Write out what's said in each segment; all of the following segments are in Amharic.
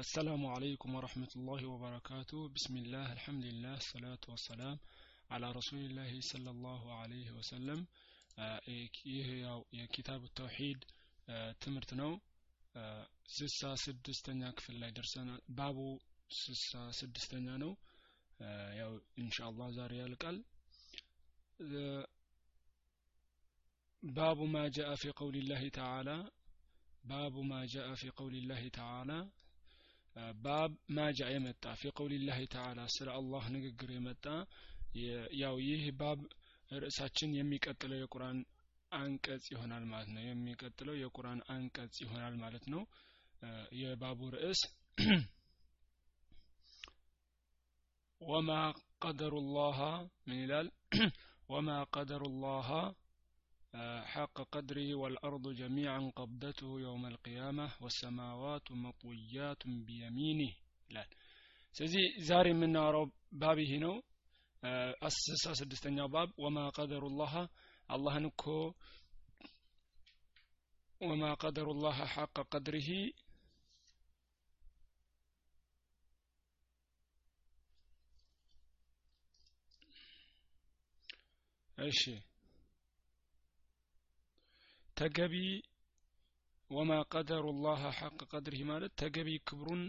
السلام عليكم ورحمة الله وبركاته بسم الله الحمد لله الصلاة والسلام على رسول الله صلى الله عليه وسلم ይህ ያው የኪታብ ተውሂድ ትምህርት ነው ስሳ ስድስተኛ ክፍል ላይ ደርሰናል ባቡ ስሳ ስድስተኛ ነው ያው ኢንሻአላህ ዛሬ ያልቃል ባቡ ማ ጃአ ፊ ቀውል ላህ ተዓላ ባቡ ማ ጃአ ፊ ቀውል ላህ ተዓላ ባብ ማጃ የመጣ ፊ ቀውሊላህ ተዓላ ስለ አላህ ንግግር የመጣ ያው ይህ ባብ ርዕሳችን የሚቀጥለው የቁርአን አንቀጽ ይሆናል ማለት ነው። የሚቀጥለው የቁርአን አንቀጽ ይሆናል ማለት ነው። የባቡ ርዕስ ወማ ቀደሩ ላህ ምን ይላል? ወማ ቀደሩ ላህ حق قدره والأرض جميعا قبضته يوم القيامة والسماوات مطويات بيمينه لا ስለዚህ ዛሬ የምናወራው ባብ ይሄ ነው አስሳ ስድስተኛው ባብ ወማ ቀደሩ ላህ አላህን እኮ ወማ ቀደሩ ላህ ሐቀ ቀድሪሂ እሺ ተገቢ ወማ ቀደሩ ላህ ሐቅ ቀድሪህ ማለት ተገቢ ክብሩን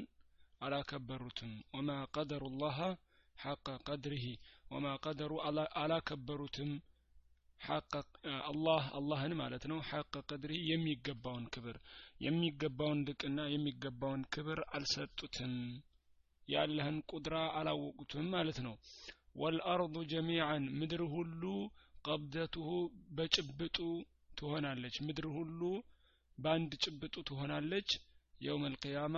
አላከበሩትም። ወማ ቀደሩ ላህ ሐቀ ቀድሪህ ወማ ቀደሩ አላከበሩትም አላህ አላህን ማለት ነው። ሐቀ ቀድሪ የሚገባውን ክብር የሚገባውን ልቅና የሚገባውን ክብር አልሰጡትም። የአላህን ቁድራ አላወቁትም ማለት ነው። ወልአርዱ ጀሚዓን ምድር ሁሉ ቀብደቱሁ በጭብጡ ትሆናለች። ምድር ሁሉ በአንድ ጭብጡ ትሆናለች። የውም አልቅያማ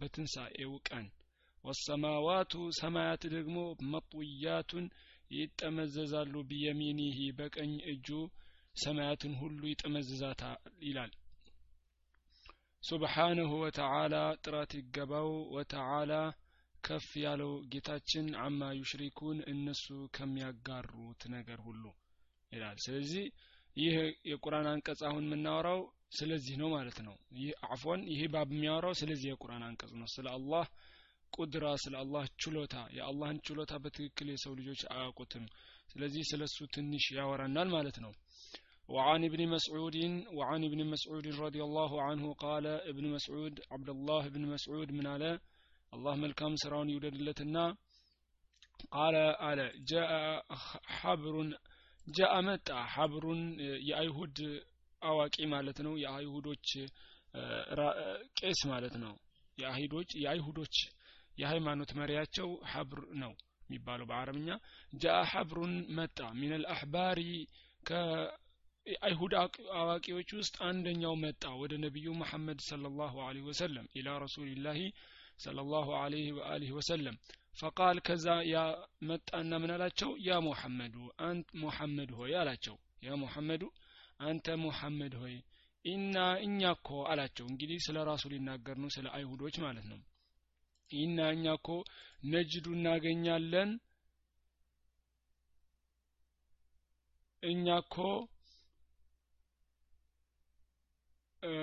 በትንሣኤው ቀን ወሰማዋቱ ሰማያት ደግሞ መጡያቱን ይጠመዘዛሉ። ቢየሚኒህ በቀኝ እጁ ሰማያትን ሁሉ ይጠመዝዛታል ይላል። ሱብሓነሁ ወተዓላ ጥራት ይገባው። ወተዓላ ከፍ ያለው ጌታችን አማ ዩሽሪኩን እነሱ ከሚያጋሩት ነገር ሁሉ ይላል። ስለዚህ ይህ የቁርአን አንቀጽ አሁን የምናወራው ስለዚህ ነው ማለት ነው ይህ አፎን ይህ ባብ የሚያወራው ስለዚህ የቁርአን አንቀጽ ነው ስለ አላህ ቁድራ ስለ አላህ ችሎታ የአላህን ችሎታ በትክክል የሰው ልጆች አያውቁትም ስለዚህ ስለ እሱ ትንሽ ያወራናል ማለት ነው وعن ابن مسعود وعن ابن مسعود رضي الله عنه قال ابن مسعود عبد الله بن مسعود من على الله ملكام سراون يودد لتنا قال على جاء حبر ጃአ መጣ ሀብሩን የአይሁድ አዋቂ ማለት ነው። የአይሁዶች ቄስ ማለት ነው። የአይሁዶች የአይሁዶች የሃይማኖት መሪያቸው ሀብር ነው የሚባለው በአረብኛ። ጃአ ሀብሩን መጣ ሚነል አሕባሪ ከአይሁድ አዋቂዎች ውስጥ አንደኛው መጣ ወደ ነቢዩ መሐመድ ሰለላሁ ዐለይሂ ወሰለም ኢላ ረሱሊላሂ ሰለላሁ ዐለይሂ ወአሊሂ ወሰለም። ፈቃል ከዛ ያ መጣና ምን አላቸው? ያ ሙሐመዱ አንት ሙሐመድ ሆይ አላቸው። ያ ሙሐመዱ አንተ ሙሐመድ ሆይ ኢና እኛ እኮ አላቸው። እንግዲህ ስለ ራሱ ሊናገር ነው ስለ አይሁዶች ማለት ነው። ኢና እኛ እኮ ነጅዱ እናገኛለን። እኛ እኮ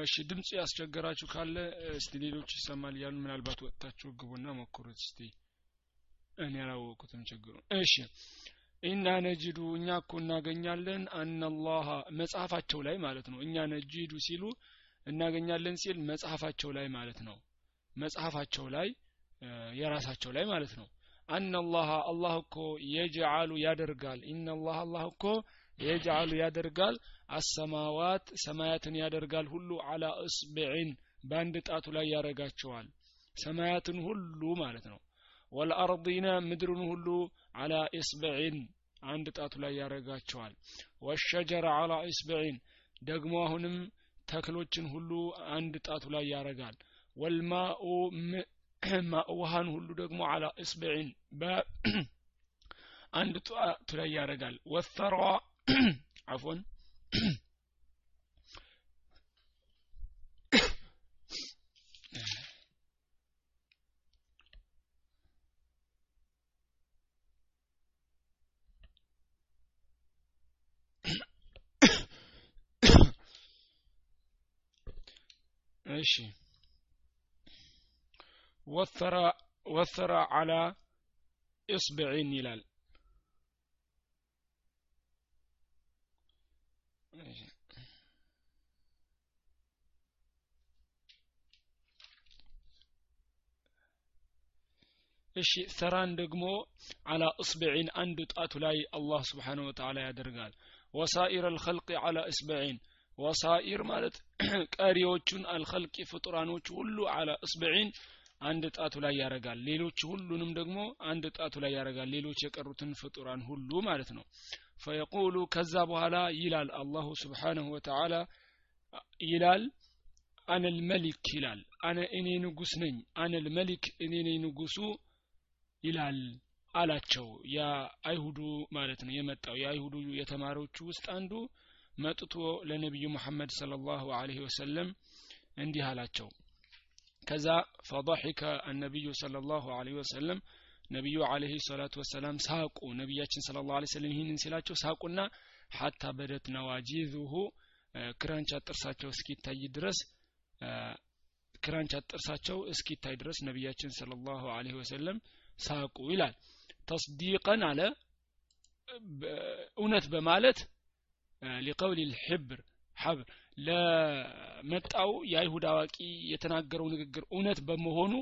እሺ ድምጽ ያስቸገራችሁ ካለ እስቲ ሌሎች ይሰማል እያሉ ምናልባት ወጥታችሁ ግቡና ሞክሩት እስቲ እኔ ያላወቁትም ችግሩ። እሺ ኢና ነጅዱ እኛ እኮ እናገኛለን አናላህ መጽሐፋቸው ላይ ማለት ነው። እኛ ነጅዱ ሲሉ እናገኛለን ሲል መጽሐፋቸው ላይ ማለት ነው። መጽሐፋቸው ላይ የራሳቸው ላይ ማለት ነው። አናላህ አላህ እኮ የጅዓሉ ያደርጋል። ኢናላህ አላህ እኮ የጅዓሉ ያደርጋል። አሰማዋት ሰማያትን ያደርጋል ሁሉ አላ እስብዕን በአንድ ጣቱ ላይ ያረጋቸዋል ሰማያትን ሁሉ ማለት ነው። ወልአርዲነ ምድርን ሁሉ አላ ኢስብዕን አንድ ጣቱ ላይ ያረጋቸዋል ወሸጀረ አላ ኢስብዕን ደግሞ አሁንም ተክሎችን ሁሉ አንድ ጣቱ ላይ ያረጋል ወልማኡ ውሃን ሁሉ ደግሞ አላ እስብዕን በአንድ ጣቱ ላይ ያረጋል ወተሯ አፎን እሺ ወተረ ወተረ አላ ኢስብዒን ይላል እሺ ሰራን ደግሞ አላ እስብዒን አንድ ጣቱ ላይ አላህ ስብሓን ወተላ ያደርጋል። ወሳኢር አልኸልቅ አላ እስብዒን ወሳኢር ማለት ቀሪዎቹን አልኸልቂ ፍጡራኖቹ ሁሉ አላ እስብዒን አንድ ጣቱ ላይ ያረጋል ሌሎች ሁሉንም ደግሞ አንድ ጣቱ ላይ ያረጋል ሌሎች የቀሩትን ፍጡራን ሁሉ ማለት ነው ፈየቁሉ ከዛ በኋላ ይላል አላሁ ስብሓንሁ ወተዓላ። ይላል አነል መሊክ ይላል አነ እኔ ንጉስ ነኝ አነል መሊክ እኔ ነኝ ንጉሱ ይላል አላቸው። የአይሁዱ ማለት ነው የመጣው። የአይሁዱ የተማሪዎቹ ውስጥ አንዱ መጥቶ ለነቢዩ ሙሐመድ ሰለ ላሁ አለህ ወሰለም እንዲህ አላቸው። ከዛ ፈضحከ አነቢዩ ሰለ ላሁ አለህ ወሰለም ነቢዩ አለህ ሰላቱ ወሰላም ሳቁ። ነቢያችን ስለ ላሁ ሰለም ይህንን ሲላቸው ሳቁና ሀታ በደት ነዋጂዙሁ ክራንቻ ጥርሳቸው እስኪታይ ድረስ ክራንቻ ጥርሳቸው እስኪታይ ድረስ ነቢያችን ስለ ላሁ ወሰለም ሳቁ ይላል። ተስዲቀን አለ እውነት በማለት ሊቀውል ልሕብር ሐብር ለመጣው የአይሁድ አዋቂ የተናገረው ንግግር እውነት በመሆኑ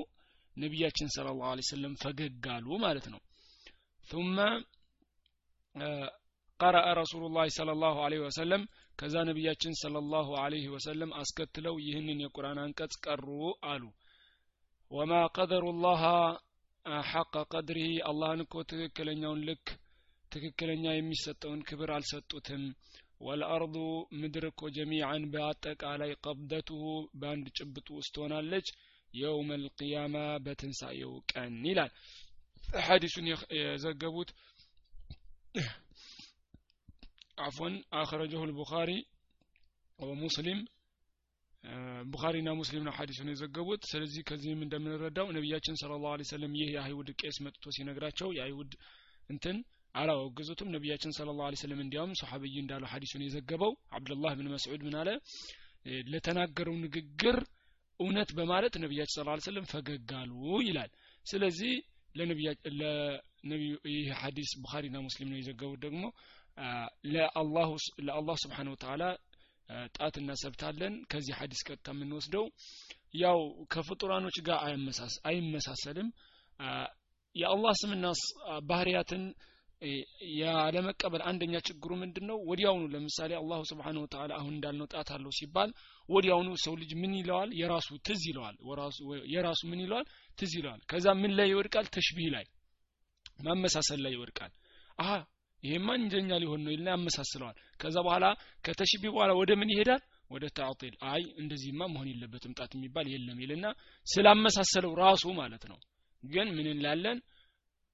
ነቢያችን ስለ ላሁ ሰለም ፈገግ አሉ ማለት ነው። ثم ቀረአ ረሱሉ ላ ለ ላሁ ወሰለም ከዛ ነቢያችን ስለ ላሁ ወሰለም አስከትለው ይህንን የቁርአን አንቀጽ ቀሩ አሉ። ወማ ቀደሩ ላሃ ሐቀ ቀድሪህ አላህን እኮ ትክክለኛውን ልክ ትክክለኛ የሚሰጠውን ክብር አልሰጡትም። ወልአርዱ ምድር እኮ ጀሚዓን በአጠቃላይ ቀብደቱሁ በአንድ ጭብጡ ውስጥ ሆናለች የውም ልቅያማ በትንሣኤው ቀን ይላል። ሐዲሱን የዘገቡት አፎን አክረጀሁ ልቡኻሪ ወሙስሊም ቡኻሪና ሙስሊም ነው ሐዲሱን የዘገቡት። ስለዚህ ከዚህም እንደምንረዳው ነቢያችን ስለ ላሁ ሰለም ይህ የአይሁድ ቄስ መጥቶ ሲነግራቸው የአይሁድ እንትን አላወገዙትም። ነቢያችን ስለ ላሁ ሰለም እንዲያውም ሰሓብይ እንዳለው ሐዲሱን የዘገበው አብዱላህ ብን መስዑድ ምን አለ? ለተናገረው ንግግር እውነት በማለት ነቢያችን ስለ ሰለም ፈገግ አሉ ይላል። ስለዚህ ለነቢዩ ይህ ሐዲስ ቡኻሪና ሙስሊም ነው የዘገቡት ደግሞ ለአላህ ስብሓን ወተላ ጣት እናሰብታለን። ከዚህ ሐዲስ ቀጥታ የምንወስደው ያው ከፍጡራኖች ጋር አይመሳሰልም። የአላህ ስምና ባህርያትን ያለመቀበል አንደኛ ችግሩ ምንድን ነው ወዲያውኑ ለምሳሌ አላሁ ስብሓን ወተላ አሁን እንዳልነው ጣት አለው ሲባል ወዲያውኑ ሰው ልጅ ምን ይለዋል? የራሱ ትዝ ይለዋል። የራሱ ምን ይለዋል? ትዝ ይለዋል። ከዛ ምን ላይ ይወድቃል? ተሽቢህ ላይ ማመሳሰል ላይ ይወድቃል። አሀ ይሄማ እንደኛ ሊሆን ነው ይልና ያመሳስለዋል። ከዛ በኋላ ከተሽቢ በኋላ ወደ ምን ይሄዳል? ወደ ታዕጢል አይ እንደዚህማ መሆን የለበትም ጣት የሚባል የለም ይልና ስላመሳሰለው ራሱ ማለት ነው። ግን ምን እንላለን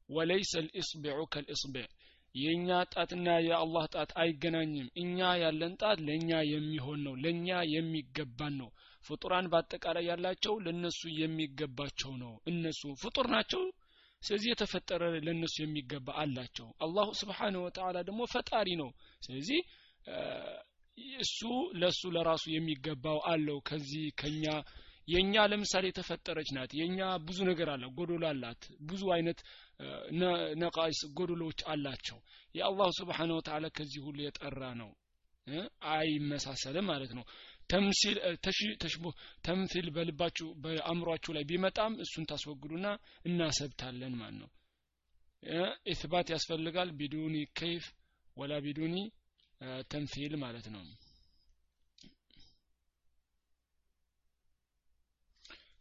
ወለይሰ ልእስቢዑ ከልእስቢዕ የእኛ ጣትና የአላህ ጣት አይገናኝም። እኛ ያለን ጣት ለእኛ የሚሆን ነው ለእኛ የሚገባን ነው። ፍጡራን በአጠቃላይ ያላቸው ለእነሱ የሚገባቸው ነው። እነሱ ፍጡር ናቸው ስለዚህ የተፈጠረ ለእነሱ የሚገባ አላቸው። አላሁ ስብሓንሁ ወተላ ደግሞ ፈጣሪ ነው። ስለዚህ እሱ ለእሱ ለራሱ የሚገባው አለው። ከዚህ ከኛ የኛ ለምሳሌ የተፈጠረች ናት። የኛ ብዙ ነገር አለ ጎዶሎ አላት ብዙ አይነት ነቃስ ጎዶሎች አላቸው። የአላሁ ስብሓን ወተላ ከዚህ ሁሉ የጠራ ነው። አይመሳሰልም ማለት ነው። ተምሲል ተሽቦ ተምሲል በልባችሁ በአእምሯችሁ ላይ ቢመጣም እሱን ታስወግዱና እናሰብታለን ማለት ነው። ኢትባት ያስፈልጋል ቢዱኒ ከይፍ ወላ ቢዱኒ ተምሲል ማለት ነው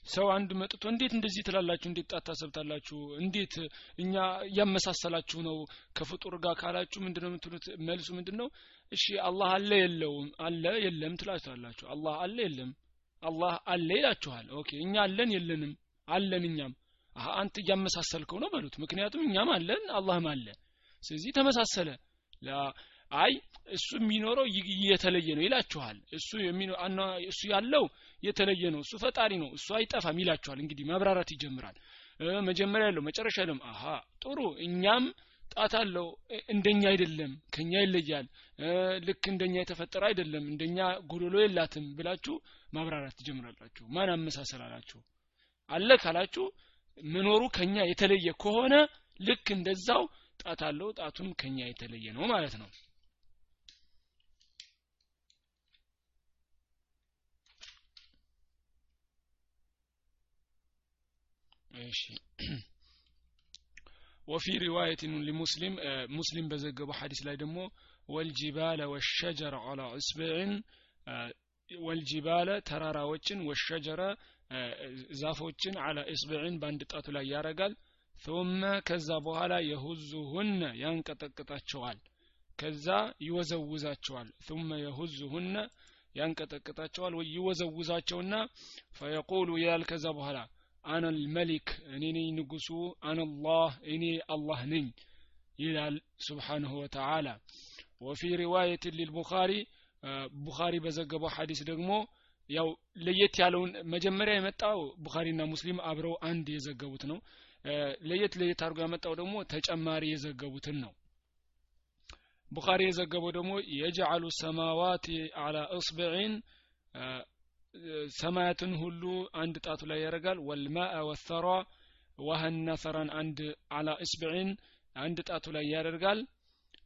ሰው አንድ መጥቶ እንዴት እንደዚህ ትላላችሁ? እንዴት ጣት ታሰብታላችሁ? እንዴት እኛ እያመሳሰላችሁ ነው? ከፍጡር ጋር ካላችሁ ምንድነው የምትሉት? መልሱ ምንድነው? እሺ አላህ አለ የለውም። አለ የለም ትላችኋላችሁ አላህ አለ የለም። አላህ አለ ይላችኋል። OK እኛ አለን የለንም። አለን እኛም። አንተ እያመሳሰልከው ነው በሉት። ምክንያቱም እኛም አለን አላህም አለ። ስለዚህ ተመሳሰለ አይ እሱ የሚኖረው የተለየ ነው ይላችኋል። እሱ እሱ ያለው የተለየ ነው እሱ ፈጣሪ ነው እሱ አይጠፋም ይላችኋል። እንግዲህ ማብራራት ይጀምራል። መጀመሪያ ያለው መጨረሻ ያለው አሀ ጥሩ እኛም ጣት አለው እንደኛ አይደለም ከኛ ይለያል ልክ እንደኛ የተፈጠረ አይደለም እንደኛ ጎዶሎ የላትም ብላችሁ ማብራራት ትጀምራላችሁ። ማን አመሳሰላላችሁ አለ ካላችሁ መኖሩ ከኛ የተለየ ከሆነ ልክ እንደዛው ጣት አለው ጣቱም ከኛ የተለየ ነው ማለት ነው እሺ። ወፊ ሪዋየት ሙስሊም ሙስሊም በዘገበው ሐዲስ ላይ ደግሞ ወልጂባለ ወሸጀረ አላ እስብዕን ወልጂባለ ተራራዎችን ወሸጀረ ዛፎችን አላ እስብዕን በአንድ ጣቱ ላይ ያረጋል። ثመ ከዛ በኋላ የሁዙሁነ ያንቀጠቅጣቸዋል። ከዛ ይወዘውዛቸዋል። ثመ የሁዙሁነ ያንቀጠቅጣቸዋል። ወይ ይወዘውዛቸውና ፈየቁሉ ይላል ከዛ በኋላ አነ ልመሊክ እኔ ነኝ ንጉሱ አነላህ እኔ አላህ ነኝ ይላል ስብሓንሁ ወተዓላ። ወፊ ሪዋየት ሊልቡኻሪ ቡኻሪ በዘገበው ሐዲስ ደግሞ ያው ለየት ያለውን መጀመሪያ የመጣው ቡኻሪና ሙስሊም አብረው አንድ የዘገቡት ነው። ለየት ለየት አድርጎ ያመጣው ደግሞ ተጨማሪ የዘገቡትን ነው። ቡኻሪ የዘገበው ደግሞ የጀዓሉ ሰማዋት አላ እስብዕን ሰማያትን ሁሉ አንድ ጣቱ ላይ ያደርጋል። ወልማአ ወተራ ውሃና ሰራን አንድ አላ እስብዕን አንድ ጣቱ ላይ ያደርጋል።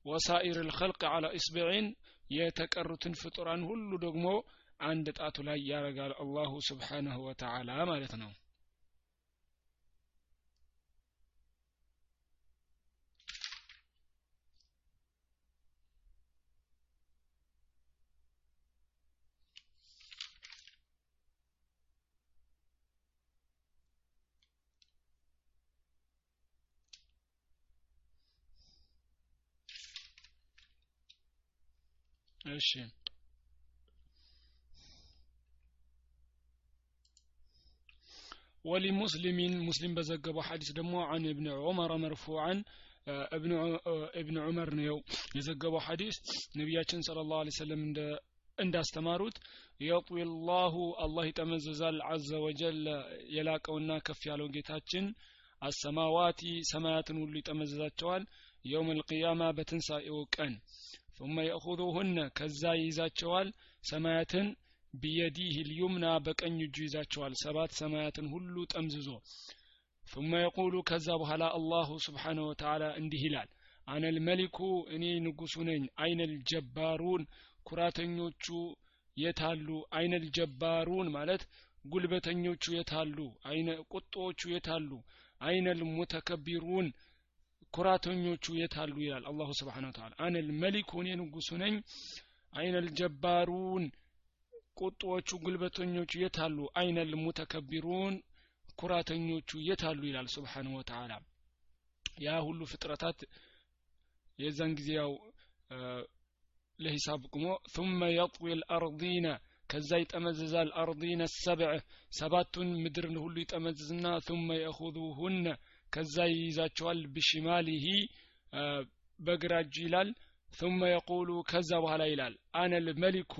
ወሳኢር ልከልቅ አላ እስብዕን የተቀሩትን ፍጡራን ሁሉ ደግሞ አንድ ጣቱ ላይ ያደርጋል። አላሁ ስብሓንሁ ወተዓላ ማለት ነው እሺ ولمسلم مسلم بزقب حديث دمو عن ابن عمر مرفوعا ابن ابن عمر ነው የዘገበው ሐዲስ ነቢያችን ሰለላሁ ዐለይሂ ወሰለም እንደ እንዳስተማሩት የጥዊ ላሁ አላህ ይጠመዘዛል አዘ ወጀል የላቀውና ከፍ ያለው ጌታችን አሰማዋቲ ሰማያትን ሁሉ ይጠመዘዛቸዋል የውም ልቅያማ በትንሣኤው ቀን ثم يأخذوهن ከዛ ይይዛቸዋል ሰማያትን ቢየዲህ ልዩምና በቀኝ እጁ ይዛቸዋል ሰባት ሰማያትን ሁሉ ጠምዝዞ ثم يقول ከዛ በኋላ አላሁ ስብሓንሁ ወተዓላ እንዲህ ይላል አነ ልመሊኩ እኔ ንጉሱ ነኝ አይነ ልጀባሩን ኩራተኞቹ የታሉ አይነ ልጀባሩን ማለት ጉልበተኞቹ የታሉ አይነ ቁጦዎቹ የታሉ አይነ ልሙተከቢሩን ኩራተኞቹ የታሉ ይላል አላሁ ስብሓን ወተላ አነ ልመሊኩ እኔ ንጉሱ ነኝ አይነ ልጀባሩን ቁጦዎቹ ጉልበተኞቹ የታሉ አይነ ልሙተከቢሩን ኩራተኞቹ የታሉ ይላል ስብሓንሁ ወተዓላ ያ ሁሉ ፍጥረታት የዛን ጊዜ ያው ለሂሳብ ቁሞ ثم يطوي الأرضين ከዛ ይጠመዝዛል አርዲነ ሰብዕ ሰባቱን ምድር ሁሉ ይጠመዝዝና ثم يأخذوهن ከዛ ይይዛቸዋል ብሽማሊሂ በግራ እጁ ይላል ثم يقول ከዛ በኋላ ይላል አነ ልመሊኩ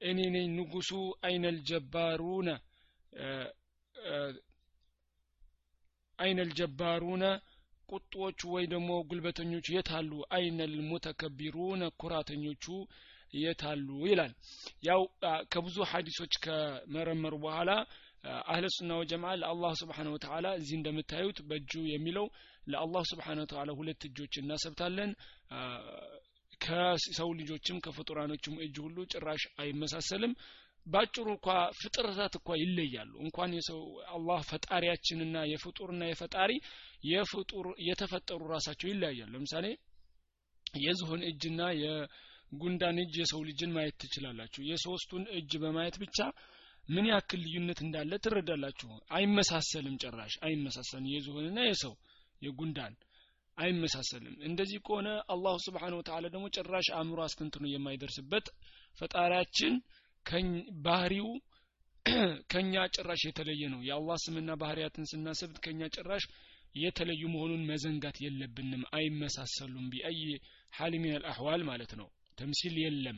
እኔ ነኝ ንጉሱ አይነ ልጀባሩነ አይነ ልጀባሩነ ቁጦቹ ወይ ደግሞ ጉልበተኞቹ የታሉ አይነ ልሙተከቢሩነ ኩራተኞቹ የታሉ ይላል ያው ከብዙ ሀዲሶች ከመረመሩ በኋላ አህለ ሱና ወጀማ ለአላህ ስብሓን ወተላ እዚህ እንደምታዩት በእጁ የሚለው ለአላህ ስብሓን ወተላ ሁለት እጆች እናሰብታለን። ከሰው ልጆችም ከፍጡራኖችም እጅ ሁሉ ጭራሽ አይመሳሰልም። ባጭሩ እንኳ ፍጥረታት እኳ ይለያሉ። እንኳን የሰው አላህ ፈጣሪያችንና የፍጡርና የፈጣሪ የፍጡር የተፈጠሩ ራሳቸው ይለያያሉ። ለምሳሌ የዝሆን እጅና የጉንዳን እጅ የሰው ልጅን ማየት ትችላላችሁ። የሶስቱን እጅ በማየት ብቻ ምን ያክል ልዩነት እንዳለ ትረዳላችሁ። አይመሳሰልም ጭራሽ። አይመሳሰልም። የዝሆንና የሰው የጉንዳን አይመሳሰልም። እንደዚህ ከሆነ አላሁ ስብሓን ወተላ ደግሞ ጭራሽ አእምሮ አስተንትኖ የማይደርስበት ፈጣሪያችን ባህሪው ከኛ ጭራሽ የተለየ ነው። የአላህ ስምና ባህሪያትን ስናስብ ከኛ ጭራሽ የተለዩ መሆኑን መዘንጋት የለብንም። አይመሳሰሉም። ቢአይ ሀል ሚን አልአህዋል ማለት ነው። ተምሲል የለም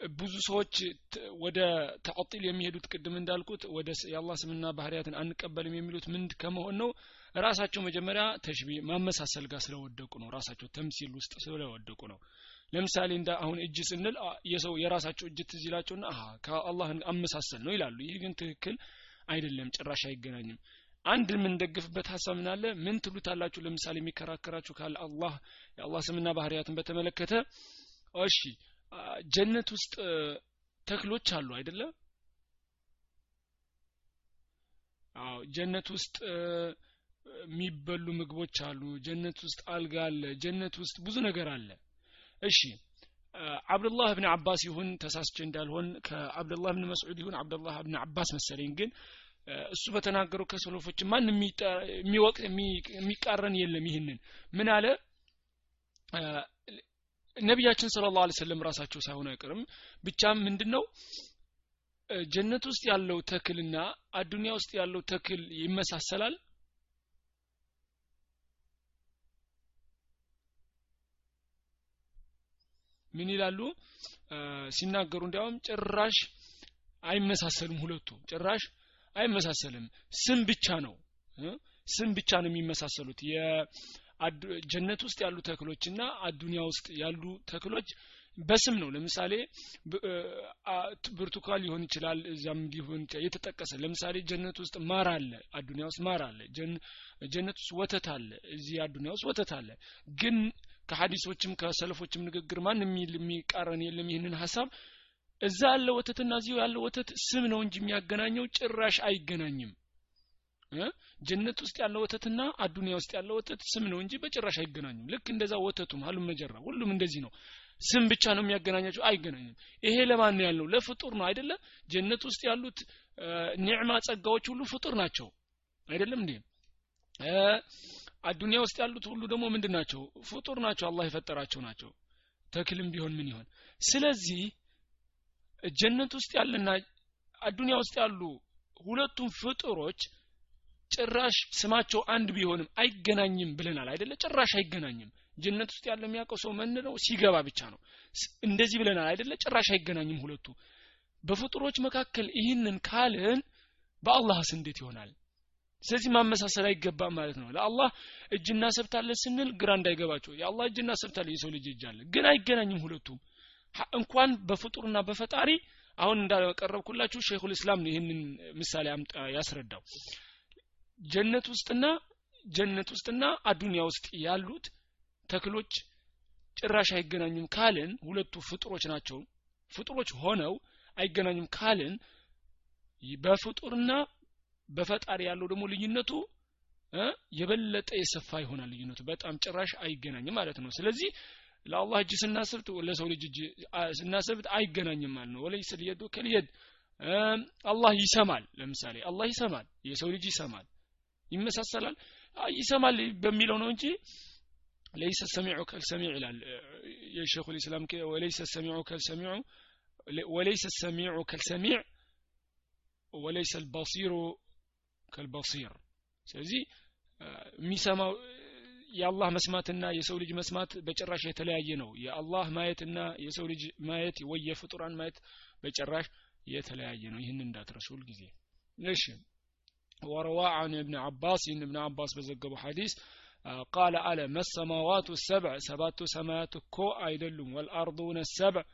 ብዙ ሰዎች ወደ ተዕጢል የሚሄዱት ቅድም እንዳልኩት ወደ የአላህ ስምና ባህሪያትን አንቀበልም የሚሉት ምንድ ከመሆን ነው? ራሳቸው መጀመሪያ ተሽቢ ማመሳሰል ጋር ስለወደቁ ነው። ራሳቸው ተምሲል ውስጥ ስለወደቁ ነው። ለምሳሌ እንደ አሁን እጅ ስንል የሰው የራሳቸው እጅ ትዝ ይላቸውና አሀ ከአላህን አመሳሰል ነው ይላሉ። ይህ ግን ትክክል አይደለም ጭራሽ አይገናኝም። አንድ የምንደግፍበት ሀሳብ ምን አለ? ምን ትሉታላችሁ? ለምሳሌ የሚከራከራችሁ ካለ አላህ የአላህ ስምና ባህርያትን በተመለከተ። እሺ ጀነት ውስጥ ተክሎች አሉ አይደለ? አዎ ጀነት ውስጥ የሚበሉ ምግቦች አሉ። ጀነት ውስጥ አልጋ አለ። ጀነት ውስጥ ብዙ ነገር አለ። እሺ አብዱላህ ብን አባስ ይሁን ተሳስቼ እንዳልሆን ከአብዱላህ ብን መስዑድ ይሁን አብዱላህ ብን አባስ መሰለኝ ግን እሱ በተናገረው ከሰሎፎች ማን የሚወቅ የሚቃረን የለም ይህንን። ምን አለ ነቢያችን ስለ ላሁ ሰለም ራሳቸው ሳይሆን አይቀርም። ብቻም ምንድን ነው ጀነት ውስጥ ያለው ተክልና አዱኒያ ውስጥ ያለው ተክል ይመሳሰላል? ምን ይላሉ? ሲናገሩ እንዲያውም ጭራሽ አይመሳሰልም ሁለቱ። ጭራሽ አይመሳሰልም። ስም ብቻ ነው። ስም ብቻ ነው የሚመሳሰሉት ጀነት ውስጥ ያሉ ተክሎችና አዱኒያ ውስጥ ያሉ ተክሎች በስም ነው። ለምሳሌ ብርቱካን ሊሆን ይችላል እዛም ሊሆን የተጠቀሰ ለምሳሌ ጀነት ውስጥ ማር አለ አዱኒያ ውስጥ ማር አለ ጀነት ውስጥ ወተት አለ እዚህ አዱኒያ ውስጥ ወተት አለ። ግን ከሀዲሶችም ከሰለፎችም ንግግር ማን የሚቃረን የለም ይህንን ሀሳብ። እዛ ያለ ወተትና እዚሁ ያለ ወተት ስም ነው እንጂ የሚያገናኘው ጭራሽ አይገናኝም ጀነት ውስጥ ያለ ወተትና አዱኒያ ውስጥ ያለ ወተት ስም ነው እንጂ በጭራሽ አይገናኙም። ልክ እንደዛ ወተቱም ሀሉም መጀራ ሁሉም እንደዚህ ነው። ስም ብቻ ነው የሚያገናኛቸው አይገናኝም ይሄ ለማን ያልነው ለፍጡር ነው አይደለ? ጀነት ውስጥ ያሉት ኒዕማ ጸጋዎች ሁሉ ፍጡር ናቸው። አይደለም እንዴ? አዱኒያ ውስጥ ያሉት ሁሉ ደግሞ ምንድን ናቸው? ፍጡር ናቸው። አላህ የፈጠራቸው ናቸው። ተክልም ቢሆን ምን ይሆን? ስለዚህ ጀነት ውስጥ ያለና አዱኒያ ውስጥ ያሉ ሁለቱም ፍጡሮች ጭራሽ ስማቸው አንድ ቢሆንም አይገናኝም ብለናል አይደለ? ጭራሽ አይገናኝም። ጀነት ውስጥ ያለ የሚያውቀው ሰው ምን ነው? ሲገባ ብቻ ነው። እንደዚህ ብለናል አይደለ? ጭራሽ አይገናኝም ሁለቱ። በፍጡሮች መካከል ይህንን ካልን በአላህስ እንዴት ይሆናል? ስለዚህ ማመሳሰል አይገባም ማለት ነው። ለአላህ እጅና ሰብታለ ስንል ግራ እንዳይገባቸው። የአላህ እጅና ሰብታለ የሰው ልጅ እጅ አለ። ግን አይገናኝም ሁለቱም። እንኳን በፍጡርና በፈጣሪ አሁን እንዳቀረብኩላችሁ ሼኹል እስላም ነው ይህንን ምሳሌ ያስረዳው ጀነት ውስጥና ጀነት ውስጥና አዱኒያ ውስጥ ያሉት ተክሎች ጭራሽ አይገናኙም ካልን ሁለቱ ፍጡሮች ናቸው። ፍጡሮች ሆነው አይገናኙም ካልን በፍጡርና በፈጣሪ ያለው ደግሞ ልዩነቱ የበለጠ የሰፋ ይሆናል ልዩነቱ። በጣም ጭራሽ አይገናኝም ማለት ነው። ስለዚህ ለአላህ እጅ ስናስብት ለሰው ልጅ እጅ ስናስብት አይገናኝም ማለት ነው። ወለይስ ልየዱ ከልየድ አላህ ይሰማል። ለምሳሌ አላህ ይሰማል የሰው ልጅ ይሰማል ይመሳሰላል። ይሰማል በሚለው ነው እንጂ ለይሰ ሰሚዑ ከልሰሚዕ ይላል። የሸኹ ልእስላም ወለይሰ ሰሚዑ ከልሰሚዑ ወለይሰ ሰሚዑ ከልሰሚዕ ወለይሰ ልበሲሩ ከልበሲር ስለዚህ የሚሰማው የአላህ መስማትና የሰው ልጅ መስማት በጭራሽ የተለያየ ነው። የአላህ ማየትና የሰው ልጅ ማየት ወይ የፍጡራን ማየት በጭራሽ የተለያየ ነው። ይህን እንዳትረሱ ጊዜ እሺ وروى عن ابن عباس ይህን እብን አባስ በዘገበው ሐዲስ قال አለ ما السماوات السبع ሰባቱ ሰማያት እኮ አይደሉም والأرضون السبع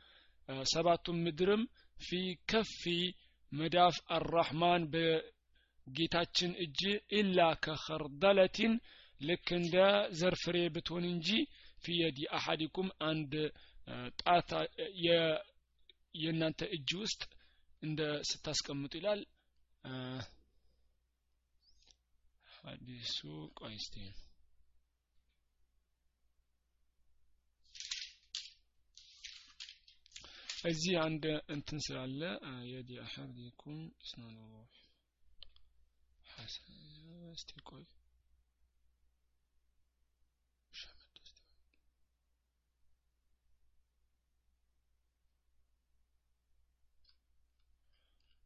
ሰባቱም ምድርም في كف መዳፍ الرحمن በጌታችን እጅ إلا كخردلة ልክ እንደ ዘር ፍሬ ብትሆን እንጂ في يد أحدكم አንድ ጣት የእናንተ እጅ ውስጥ እንደ ስታስቀምጡ ይላል። ሀዲሱ ቆይ እስቲ እዚህ አንድ እንትን ስላለ የዲ አሐዲኩም እስናኑ ሐሰን እስቲ ቆይ።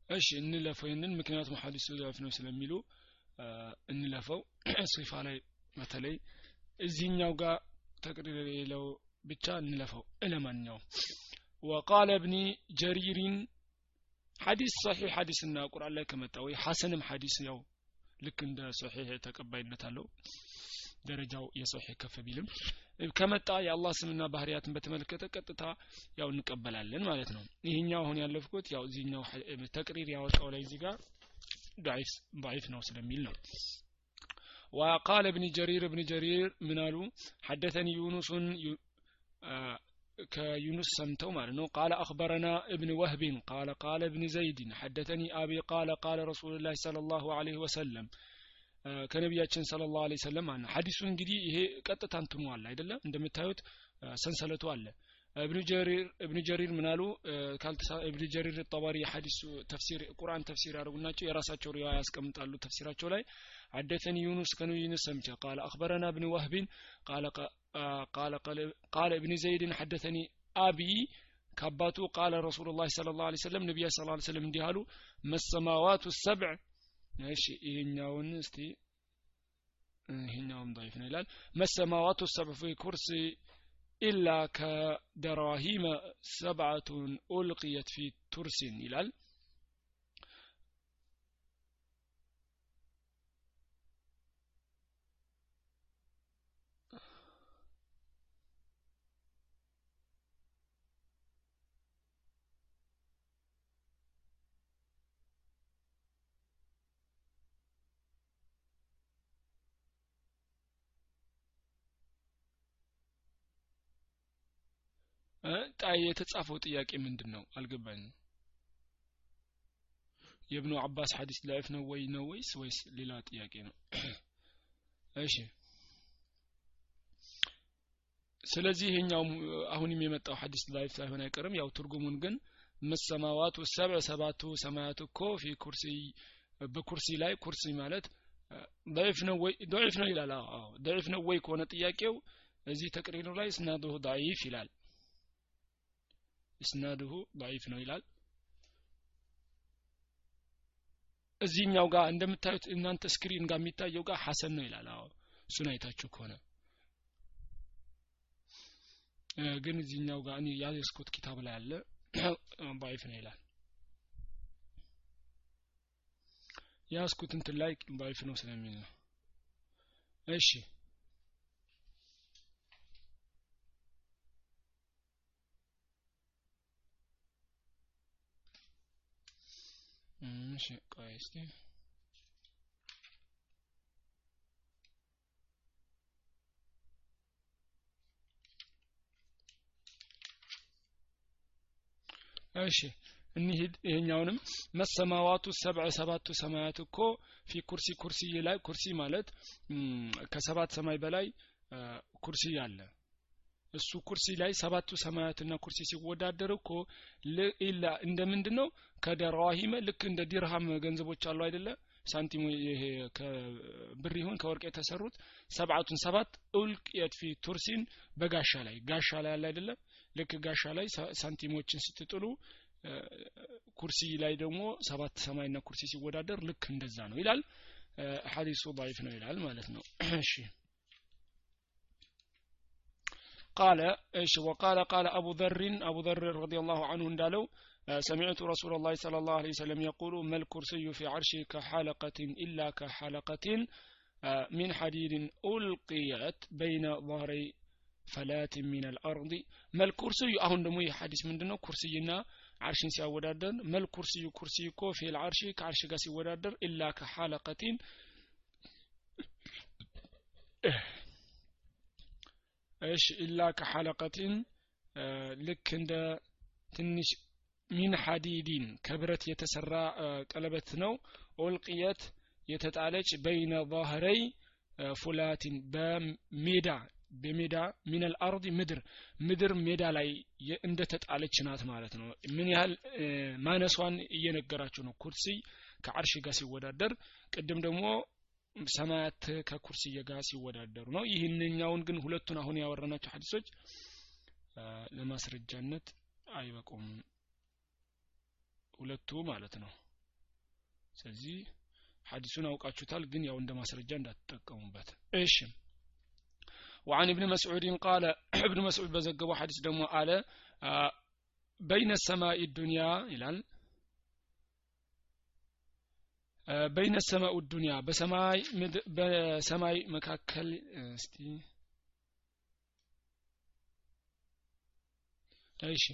እሺ እንለፈው። ይህንን ምክንያቱም ሀዲሱ ዛፍ ነው ስለሚሉ እንለፈው ሲፋ ላይ በተለይ እዚህኛው ጋር ተቅሪር የሌለው ብቻ እንለፈው እለማኛው وقال ابن جرير ሐዲስ ሰሒህ ሐዲስና ቁርአን ላይ ከመጣ ወይ ሐሰንም ሐዲስ ያው ልክ እንደ ሰሒህ ተቀባይነት አለው ደረጃው የሰሒህ ከፍ ቢልም ከመጣ የአላህ ስምና ባህሪያትን በተመለከተ ቀጥታ ያው እንቀበላለን ማለት ነው ይህኛው አሁን ያለፍኩት ያው እዚህኛው ተቅሪር ያወጣው ላይ እዚህ ጋር ضعيف ነው ስለሚል ነው وقال ابن جرير ابن جرير من قالوا حدثني يونس كيونس سمتو مالنو قال أخبرنا ابن وهب قال قال ابن زيد حدثني أبي قال قال رسول الله صلى الله عليه وسلم ከነቢያችን ስለ ላሁ ለ ሰለም አለ ሀዲሱ እንግዲህ ይሄ ቀጥታ እንትኑ አለ አይደለም እንደምታዩት ሰንሰለቱ አለ እብኑ ጀሪር እብኑ ጀሪር ምን አሉ እብኑ ጀሪር ጠባሪ የሐዲሱ ተፍሲር ቁርአን ተፍሲር ያደርጉናቸው የራሳቸው ሪዋ ያስቀምጣሉ ተፍሲራቸው ላይ حدثني يونس كان يونس سمجة قال أخبرنا ابن وهب قال قال قال ابن زيد حدثني أبي كباتو قال رسول الله صلى الله عليه وسلم نبي صلى الله عليه وسلم ديهالو ما السماوات السبع እሺ ይሄኛውን እስቲ ይሄኛውም ضعيف ነው ይላል መሰማዋቱ ሰብዕ ፊ ኩርሲ ኢላ ከደራሂመ ሰብዓቱን ኡልቅየት ፊ ቱርሲን ይላል የተጻፈው ጥያቄ ምንድን ነው አልገባኝም የብኑ አባስ ሐዲስ ላይፍ ነው ወይ ነው ወይስ ወይስ ሌላ ጥያቄ ነው እሺ ስለዚህ ይሄኛው አሁንም የመጣው ሐዲስ ላይፍ ሳይሆን አይቀርም ያው ትርጉሙን ግን መሰማዋቱ ሰብዕ ሰባቱ ሰማያት እኮ ፊ ኩርሲ በኩርሲ ላይ ኩርሲ ማለት ضعيف ነው ወይ ضعيف ነው ይላል አዎ ضعيف ነው ወይ ከሆነ ጥያቄው እዚህ ተቅሪሩ ላይ ስናዱሁ ضعيف ይላል እስናድሁ ضعيف ነው ይላል እዚህኛው ጋር እንደምታዩት እናንተ ስክሪን ጋር የሚታየው ጋር ሐሰን ነው ይላል አዎ እሱን አይታችሁ ከሆነ ግን እዚህኛው ጋር እኔ ያዝኩት ኪታብ ላይ አለ ضعيف ነው ይላል ያዝኩት እንትን ላይ ضعيف ነው ስለሚል ነው እሺ እሺ ቆይ እስቲ እሺ እንሂድ ይሄኛውንም መሰማዋቱ ሰብዕ ሰባቱ ሰማያት እኮ ፊ ኩርሲ ኩርሲ ላይ ኩርሲ ማለት ከሰባት ሰማይ በላይ ኩርሲ አለ እሱ ኩርሲ ላይ ሰባቱ ሰማያትና ኩርሲ ሲወዳደር እኮ ኢላ እንደ ምንድን ነው ከደራሂመ ልክ እንደ ዲርሃም ገንዘቦች አሉ አይደለ ሳንቲሙ ይሄ ከብር ይሁን ከወርቅ የተሰሩት ሰብዓቱን ሰባት ኡልቅየት ፊ ቱርሲን በጋሻ ላይ ጋሻ ላይ አለ አይደለ ልክ ጋሻ ላይ ሳንቲሞችን ስትጥሉ ኩርሲ ላይ ደግሞ ሰባት ሰማይና ኩርሲ ሲወዳደር ልክ እንደዛ ነው ይላል ሐዲሱ ضعيف ነው ይላል ማለት ነው እሺ قال إيش وقال قال أبو ذر أبو ذر رضي الله عنه እንዳለው آه، سمعت رسول الله صلى الله عليه وسلم يقول ما الكرسي في عرشه كحلقة إلا كحلقة آه، من حديد ألقيت بين ظهري فلات من الأرض. ما الكرسي؟ اهو دمو حديث من دنو كرسينا عرش سيا መል ما الكرسي؟ እኮ في العرش كعرش ጋር ሲወዳደር إلا كحلقة. እሺ ኢላ ከሐለቀቲን ልክ እንደ ትንሽ ሚን ሐዲዲን ከብረት የተሰራ ቀለበት ነው። ألقيت የተጣለች بين ظهري فلاة በሜዳ በሜዳ من الأرض ምድር ምድር ሜዳ ላይ እንደ ተጣለች ናት ማለት ነው። ምን ያህል ማነሷን እየነገራችሁ ነው። ኩርሲ ከአርሽ ጋር ሲወዳደር ቅድም ደግሞ ሰማያት ከኩርሲ ጋር ሲወዳደሩ ነው ይህንኛውን ግን ሁለቱን አሁን ያወራናቸው ሀዲሶች ለማስረጃነት አይበቁም ሁለቱ ማለት ነው ስለዚህ ሀዲሱን አውቃችሁታል ግን ያው እንደ ማስረጃ እንዳትጠቀሙበት እሺ وعن ابن مسعود قال ابن مسعود بزقبوا حديث دمو على بين السماء الدنيا إلى በይነ ሰማኡ ዱንያ በሰማይ በሰማይ መካከል እስቲ እሺ።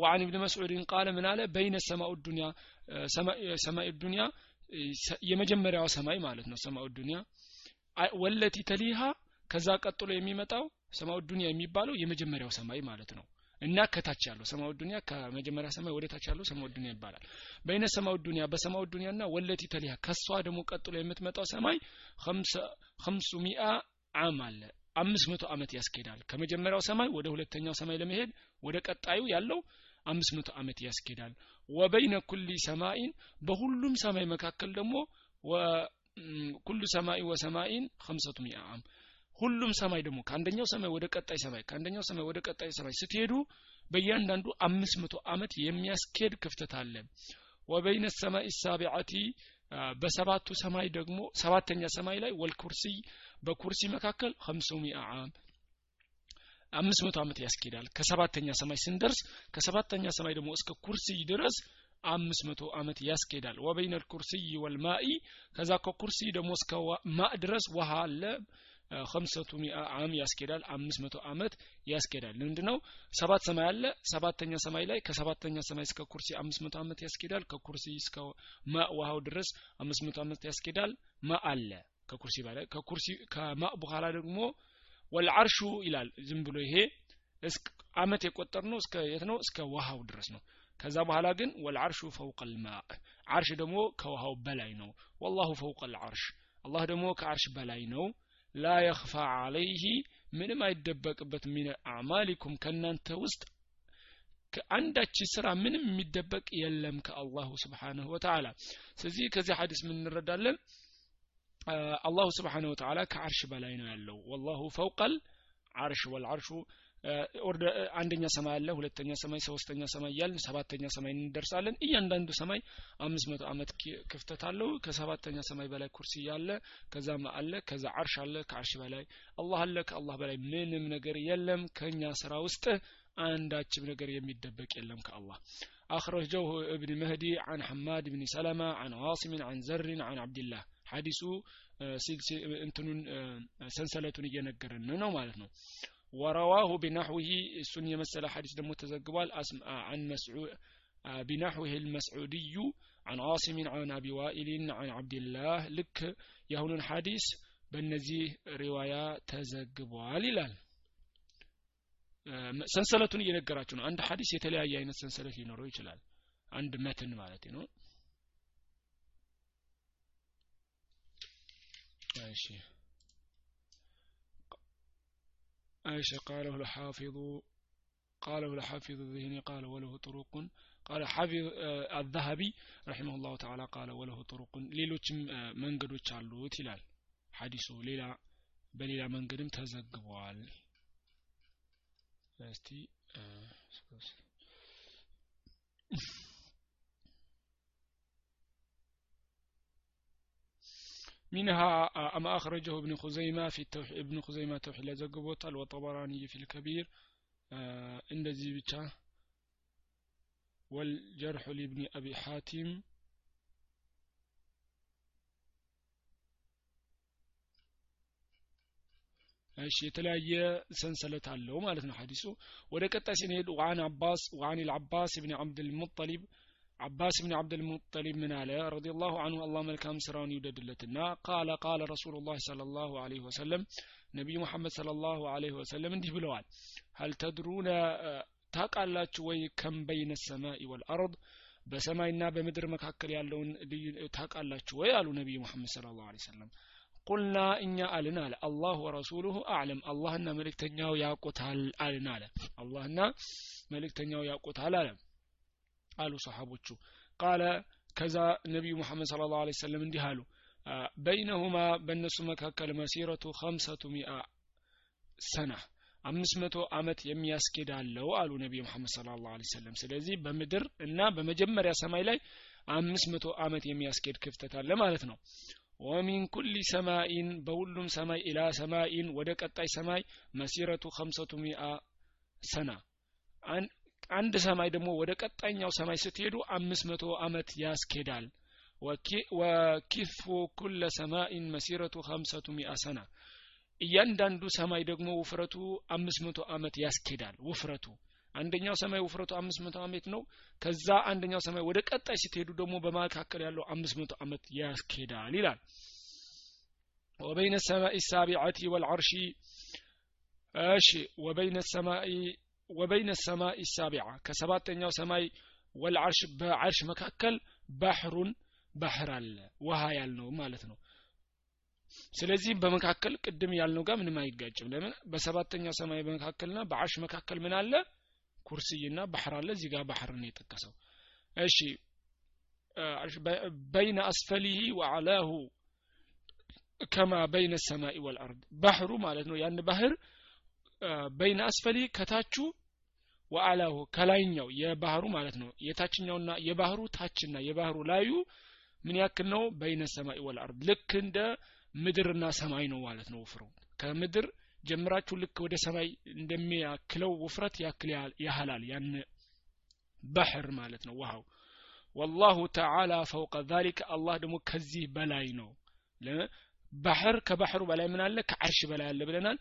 ወአን ኢብኑ መስዑድን ቃለ ምን አለ? በይነ ሰማኡ ዱንያ ሰማይ ዱንያ የመጀመሪያው ሰማይ ማለት ነው ሰማኡ ዱንያ። ወለቲ ተሊሃ ከዛ ቀጥሎ የሚመጣው ሰማው ዱንያ የሚባለው የመጀመሪያው ሰማይ ማለት ነው። እና ከታች ያለው ሰማው ዱንያ ከመጀመሪያ ሰማይ ወደ ታች ያለው ሰማው ዱንያ ይባላል። በይነ ሰማው ዱንያ በሰማው ዱንያና ወለቲ ተሊያ ከሷ ደግሞ ቀጥሎ የምትመጣው ሰማይ ኸምሱ ሚአ عام አለ። አምስት መቶ ዓመት ያስኬዳል። ከመጀመሪያው ሰማይ ወደ ሁለተኛው ሰማይ ለመሄድ ወደ ቀጣዩ ያለው አምስት መቶ ዓመት ያስኬዳል። وبين كل سماء በሁሉም ሰማይ መካከል ደግሞ كل سماء وسماء خمسمائة عام ሁሉም ሰማይ ደግሞ ከአንደኛው ሰማይ ወደ ቀጣይ ሰማይ ከአንደኛው ሰማይ ወደ ቀጣይ ሰማይ ስትሄዱ በእያንዳንዱ አምስት መቶ ዓመት የሚያስኬድ ክፍተት አለ። وبين السماء السابعة በሰባቱ ሰማይ ደግሞ ሰባተኛ ሰማይ ላይ ወልኩርሲይ በኩርሲ መካከል ሚአ ዓም። አምስት መቶ ዓመት ያስኬዳል። ከሰባተኛ ሰማይ ስንደርስ ከሰባተኛ ሰማይ ደግሞ እስከ ኩርሲይ ድረስ አምስት መቶ ዓመት ያስኬዳል። ወበይነ ልኩርሲይ ወልማኢ ከዛ ከኩርሲይ ደግሞ እስከ ማእ ድረስ ውሃ አለ ከምሰቱ ሚአ አም ያስኬዳል አምስት መቶ አመት ያስኬዳል። ምንድ ነው ሰባት ሰማይ አለ ሰባተኛ ሰማይ ላይ ከሰባተኛ ሰማይ እስከ ኩርሲ አምስት መቶ አመት ያስኬዳል። ከኩርሲ እስከ ውሃው ድረስ አምስት መቶ አመት ያስኬዳል። ማ አለ ከኩርሲ በላይ ከኩርሲ ከማ በኋላ ደግሞ ወልዓርሹ ይላል። ዝም ብሎ ይሄ አመት የቆጠር ነው እስከ የት ነው? እስከ ውሃው ድረስ ነው። ከዛ በኋላ ግን ወልዓርሹ ፈውቀ ልማ አርሽ ደግሞ ከውሃው በላይ ነው። ወላሁ ፈውቀ ልዓርሽ አላህ ደግሞ ከአርሽ በላይ ነው ላ የኽፋ አለይህ ምንም አይደበቅበት ሚን አዕማሊኩም ከእናንተ ውስጥ ከአንዳች ስራ ምንም የሚደበቅ የለም ከአላሁ ስብሓንሁ ወተዓላ። ስለዚህ ከዚህ ሀዲስ ምን እንረዳለን? አላሁ ስብሓንሁ ወተዓላ ከአርሽ በላይ ነው ያለው። ወላሁ ፈውቀል አርሽ ወልአርሹ አንደኛ ሰማይ አለ ሁለተኛ ሰማይ ሶስተኛ ሰማይ እያልን ሰባተኛ ሰማይ እንደርሳለን። እያንዳንዱ ሰማይ አምስት መቶ አመት ክፍተት አለው። ከሰባተኛ ሰማይ በላይ ኩርሲ ያለ ከዛ አለ ከዛ አርሽ አለ ከአርሽ በላይ አላህ አለ ከአላህ በላይ ምንም ነገር የለም። ከኛ ስራ ውስጥ አንዳችም ነገር የሚደበቅ የለም ከአላህ። አክረጀው እብን መህዲ አን ሐማድ ብን ሰለማ አን ዋሲምን አን ዘርን አን አብድላህ ሐዲሱ እንትኑን ሰንሰለቱን እየነገረን ነው ማለት ነው። ወረዋሁ ቢናሕዊሂ እሱን የመሰለ ሐዲስ ደግሞ ተዘግቧል አን መስዑድ بنحوه المسعودي عن عاصم عن أبي وائل عن عبد الله لك يهون الحديث በእነዚህ ሪዋያ ተዘግቧል ይላል ሰንሰለቱን እየነገራችሁ ነው አንድ ሐዲስ የተለያየ አይነት ሰንሰለት ሊኖረው ይችላል አንድ መትን ማለት ነው እሺ ايش قاله الحافظ قاله الحافظ الذهني قال وله طرق قال حافظ الذهبي رحمه الله تعالى قال وله طرق ሌሎችም መንገዶች አሉት ይላል ሐዲሱ ሌላ በሌላ መንገድም ተዘግቧል እስቲ منها أما أخرجه ابن خزيمة في التوحيد ابن خزيمة توحيد لزقبوتال والطبراني في الكبير እንደዚህ ብቻ والجرح لابن أبي حاتم እሺ የተለያየ ሰንሰለት አለው ማለት ነው ሐዲሱ ወደ ቀጣይ ስንሄድ ዋን አባስ ዋን ልዓባስ ብን ዓብድልሙጠሊብ አባስ ብን ዓብድልሙጠሊብ ምን አለ ረዲላሁ አንሁ አላህ መልካም ስራውን ይውደድለትና ቃለ ቃለ ረሱሉ ላህ ለ ላሁ ለ ወሰለም ነቢዩ ሙሐመድ ለ ላሁ ለ ወሰለም እንዲህ ብለዋል ሀል ተድሩነ ታቃላችሁ ወይ ከም በይነ ሰማይ ወልአርድ በሰማይና በምድር መካከል ያለውን ልዩ ታቃላችሁ ወይ አሉ ነቢዩ ሙሐመድ ስለ ላሁ ሰለም ቁልና እኛ አልን አለ። አላህ ወረሱሉሁ አዕለም አላህና መልእክተኛው ያውቁታል አልን አለ። አላህና መልእክተኛው ያውቁታል አለ አሉ ሰሓቦቹ። ቃለ ከዛ ነቢዩ ሙሐመድ ስለ ላሁ ሰለም እንዲህ አሉ። በይነሁማ በእነሱ መካከል መሲረቱ ከምሰቱ ሚአ ሰና አምስት መቶ አመት የሚያስኬድ አለው አሉ ነቢዩ ሙሐመድ ስለ ላሁ ሰለም ስለዚህ በምድር እና በመጀመሪያ ሰማይ ላይ አምስት መቶ አመት የሚያስኬድ ክፍተት አለ ማለት ነው። ወሚን ኩሊ ሰማኢን በሁሉም ሰማይ ኢላ ሰማኢን ወደ ቀጣይ ሰማይ መሲረቱ ከምሰቱ ሚአ ሰና አንድ ሰማይ ደግሞ ወደ ቀጣይኛው ሰማይ ስትሄዱ አምስት መቶ አመት ያስኬዳል። ወኪፉ ኩለ ሰማኢን መሲረቱ ኸምሰቱ ሚአ ሰና። እያንዳንዱ ሰማይ ደግሞ ውፍረቱ አምስት መቶ ዓመት ያስኬዳል። ውፍረቱ አንደኛው ሰማይ ውፍረቱ አምስት መቶ ዓመት ነው። ከዛ አንደኛው ሰማይ ወደ ቀጣይ ስትሄዱ ደግሞ በመካከል ያለው አምስት መቶ ዓመት ያስኬዳል ይላል። ወበይነ ሰማይ ሳቢዐቲ ወልዐርሺ እሺ ወበይነ ሰማይ ወበይነ ሰማይ ሳቢዓ ከሰባተኛው ሰማይ ወልዐርሽ በዐርሽ መካከል ባህሩን ባህር አለ ውሃ ያልነው ማለት ነው። ስለዚህ በመካከል ቅድም ያልነው ጋር ምንም አይጋጭም። ለምን? በሰባተኛው ሰማይ መካከልና በአርሽ መካከል ምን አለ? ኩርስይና ባህር አለ። እዚህ ጋር ባህር ነው የጠቀሰው። እሺ በይነ አስፈሊሂ ወአላሁ ከማ በይነ ሰማይ ወልአርድ። ባህሩ ማለት ነው ያን ባህር በይነ አስፈሊ ከታቹ ወአላሁ ከላይኛው የባህሩ ማለት ነው። የታችኛውና የባህሩ ታችና የባህሩ ላዩ ምን ያክል ነው? በይነ ሰማይ ወልአርድ ልክ እንደ ምድርና ሰማይ ነው ማለት ነው ውፍሩ። ከምድር ጀምራችሁ ልክ ወደ ሰማይ እንደሚያክለው ውፍረት ያክል ያህላል። ያን ባህር ማለት ነው ውሃው። ወላሁ ተዓላ ፈውቀ ዛሊከ አላህ ደግሞ ከዚህ በላይ ነው። ባህር ከባህሩ በላይ ምን አለ? ከአርሽ በላይ አለ ብለናል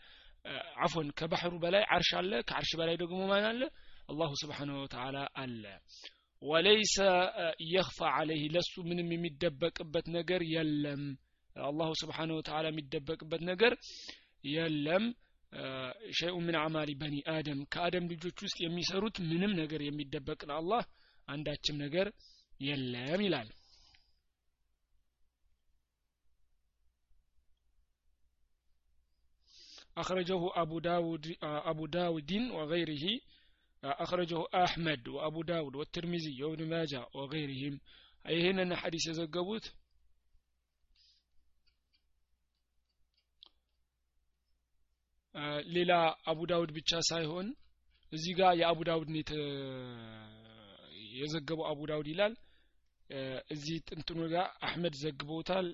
አፎን ከባህሩ በላይ አርሽ አለ ከአርሽ በላይ ደግሞ ማን አለ? አላሁ ስብሓንሁ ወተዓላ አለ። ወለይሰ የኽፋ አለይህ ለሱ ምንም የሚደበቅበት ነገር የለም። አላሁ ስብሓንሁ ወተዓላ የሚደበቅበት ነገር የለም። ሸይኡ ምን አማሊ በኒ አደም ከአደም ልጆች ውስጥ የሚሰሩት ምንም ነገር የሚደበቅ ለአላህ አንዳችም ነገር የለም ይላል أخرجه أبو داود أبو داود وغيره أخرجه أحمد وأبو داود والترمذي وابن ماجه وغيرهم ይህንን ሐዲስ የዘገቡት ሌላ አቡ ዳውድ ብቻ ሳይሆን እዚህ ጋር የአቡ ዳውድን የዘገበው አቡ ዳውድ ይላል እዚህ ጥንትኑ ጋር አህመድ ዘግቦታል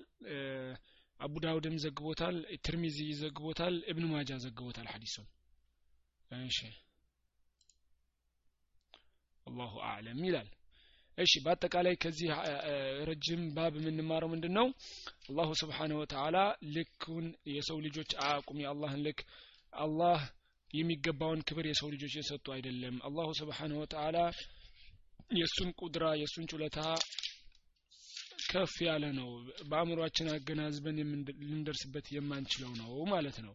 አቡ ዳውድም ዘግቦታል ትርሚዚ ዘግቦታል እብኑ ማጃ ዘግቦታል ሐዲሱን። እሺ። አላሁ አዕለም ይላል። እሺ በአጠቃላይ ከዚህ ረጅም ባብ የምንማረው ምንድን ነው አላሁ ስብሓንሁ ወተዓላ ልኩን የሰው ልጆች አያቁም የአላህን ልክ አላህ የሚገባውን ክብር የሰው ልጆች የሰጡ አይደለም። አላሁ ስብሓንሁ ወተዓላ የእሱን ቁድራ የእሱን ችሎታ ከፍ ያለ ነው። በአእምሯችን አገናዝበን ልንደርስበት የማንችለው ነው ማለት ነው።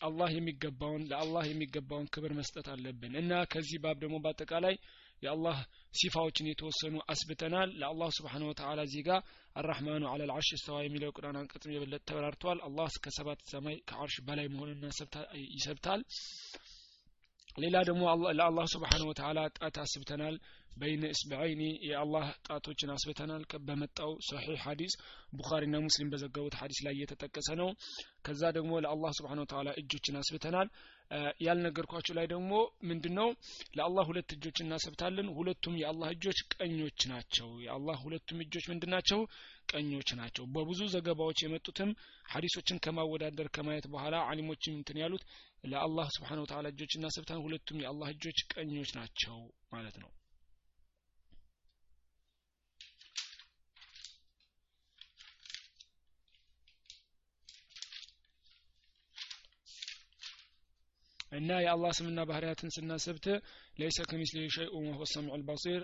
አላህ የሚገባውን ለአላህ የሚገባውን ክብር መስጠት አለብን። እና ከዚህ ባብ ደግሞ በአጠቃላይ የአላህ ሲፋዎችን የተወሰኑ አስብተናል። ለአላህ ስብሓን ወተላ እዚህ ጋር አራህማኑ አለ ልዓርሽ እስተዋ የሚለው ቁርአን አንቀጽም የበለጠ ተብራርተዋል አላህ እስከ ሰባት ሰማይ ከአርሽ በላይ መሆንና ይሰብታል ሌላ ደግሞ ለአላህ ስብሓን ወተላ ጣት አስብተናል። በይነ እስበዐይኒ የአላህ ጣቶችን አስብተናል። በመጣው ሰሒሕ ሐዲስ ቡኻሪና ሙስሊም በዘገቡት ሐዲስ ላይ እየተጠቀሰ ነው። ከዛ ደግሞ ለአላህ ስብሓን ወተላ እጆችን አስብተናል። ያልነገርኳችሁ ላይ ደግሞ ምንድነው? ለአላህ ሁለት እጆች እናሰብታለን ሁለቱም የአላህ እጆች ቀኞች ናቸው። የአላህ ሁለቱም እጆች ምንድን ናቸው ቀኞች ናቸው። በብዙ ዘገባዎች የመጡትም ሀዲሶችን ከማወዳደር ከማየት በኋላ አሊሞችም እንትን ያሉት ለአላህ ስብሓን ወተላ እጆች እናሰብታለን ሁለቱም የአላህ እጆች ቀኞች ናቸው ማለት ነው። እና የአላህ ስምና ባህርያትን ስናሰብት ለይሰ ከሚስሊ ሸይኡን ወሁወ ሰሚዑ ልበሲር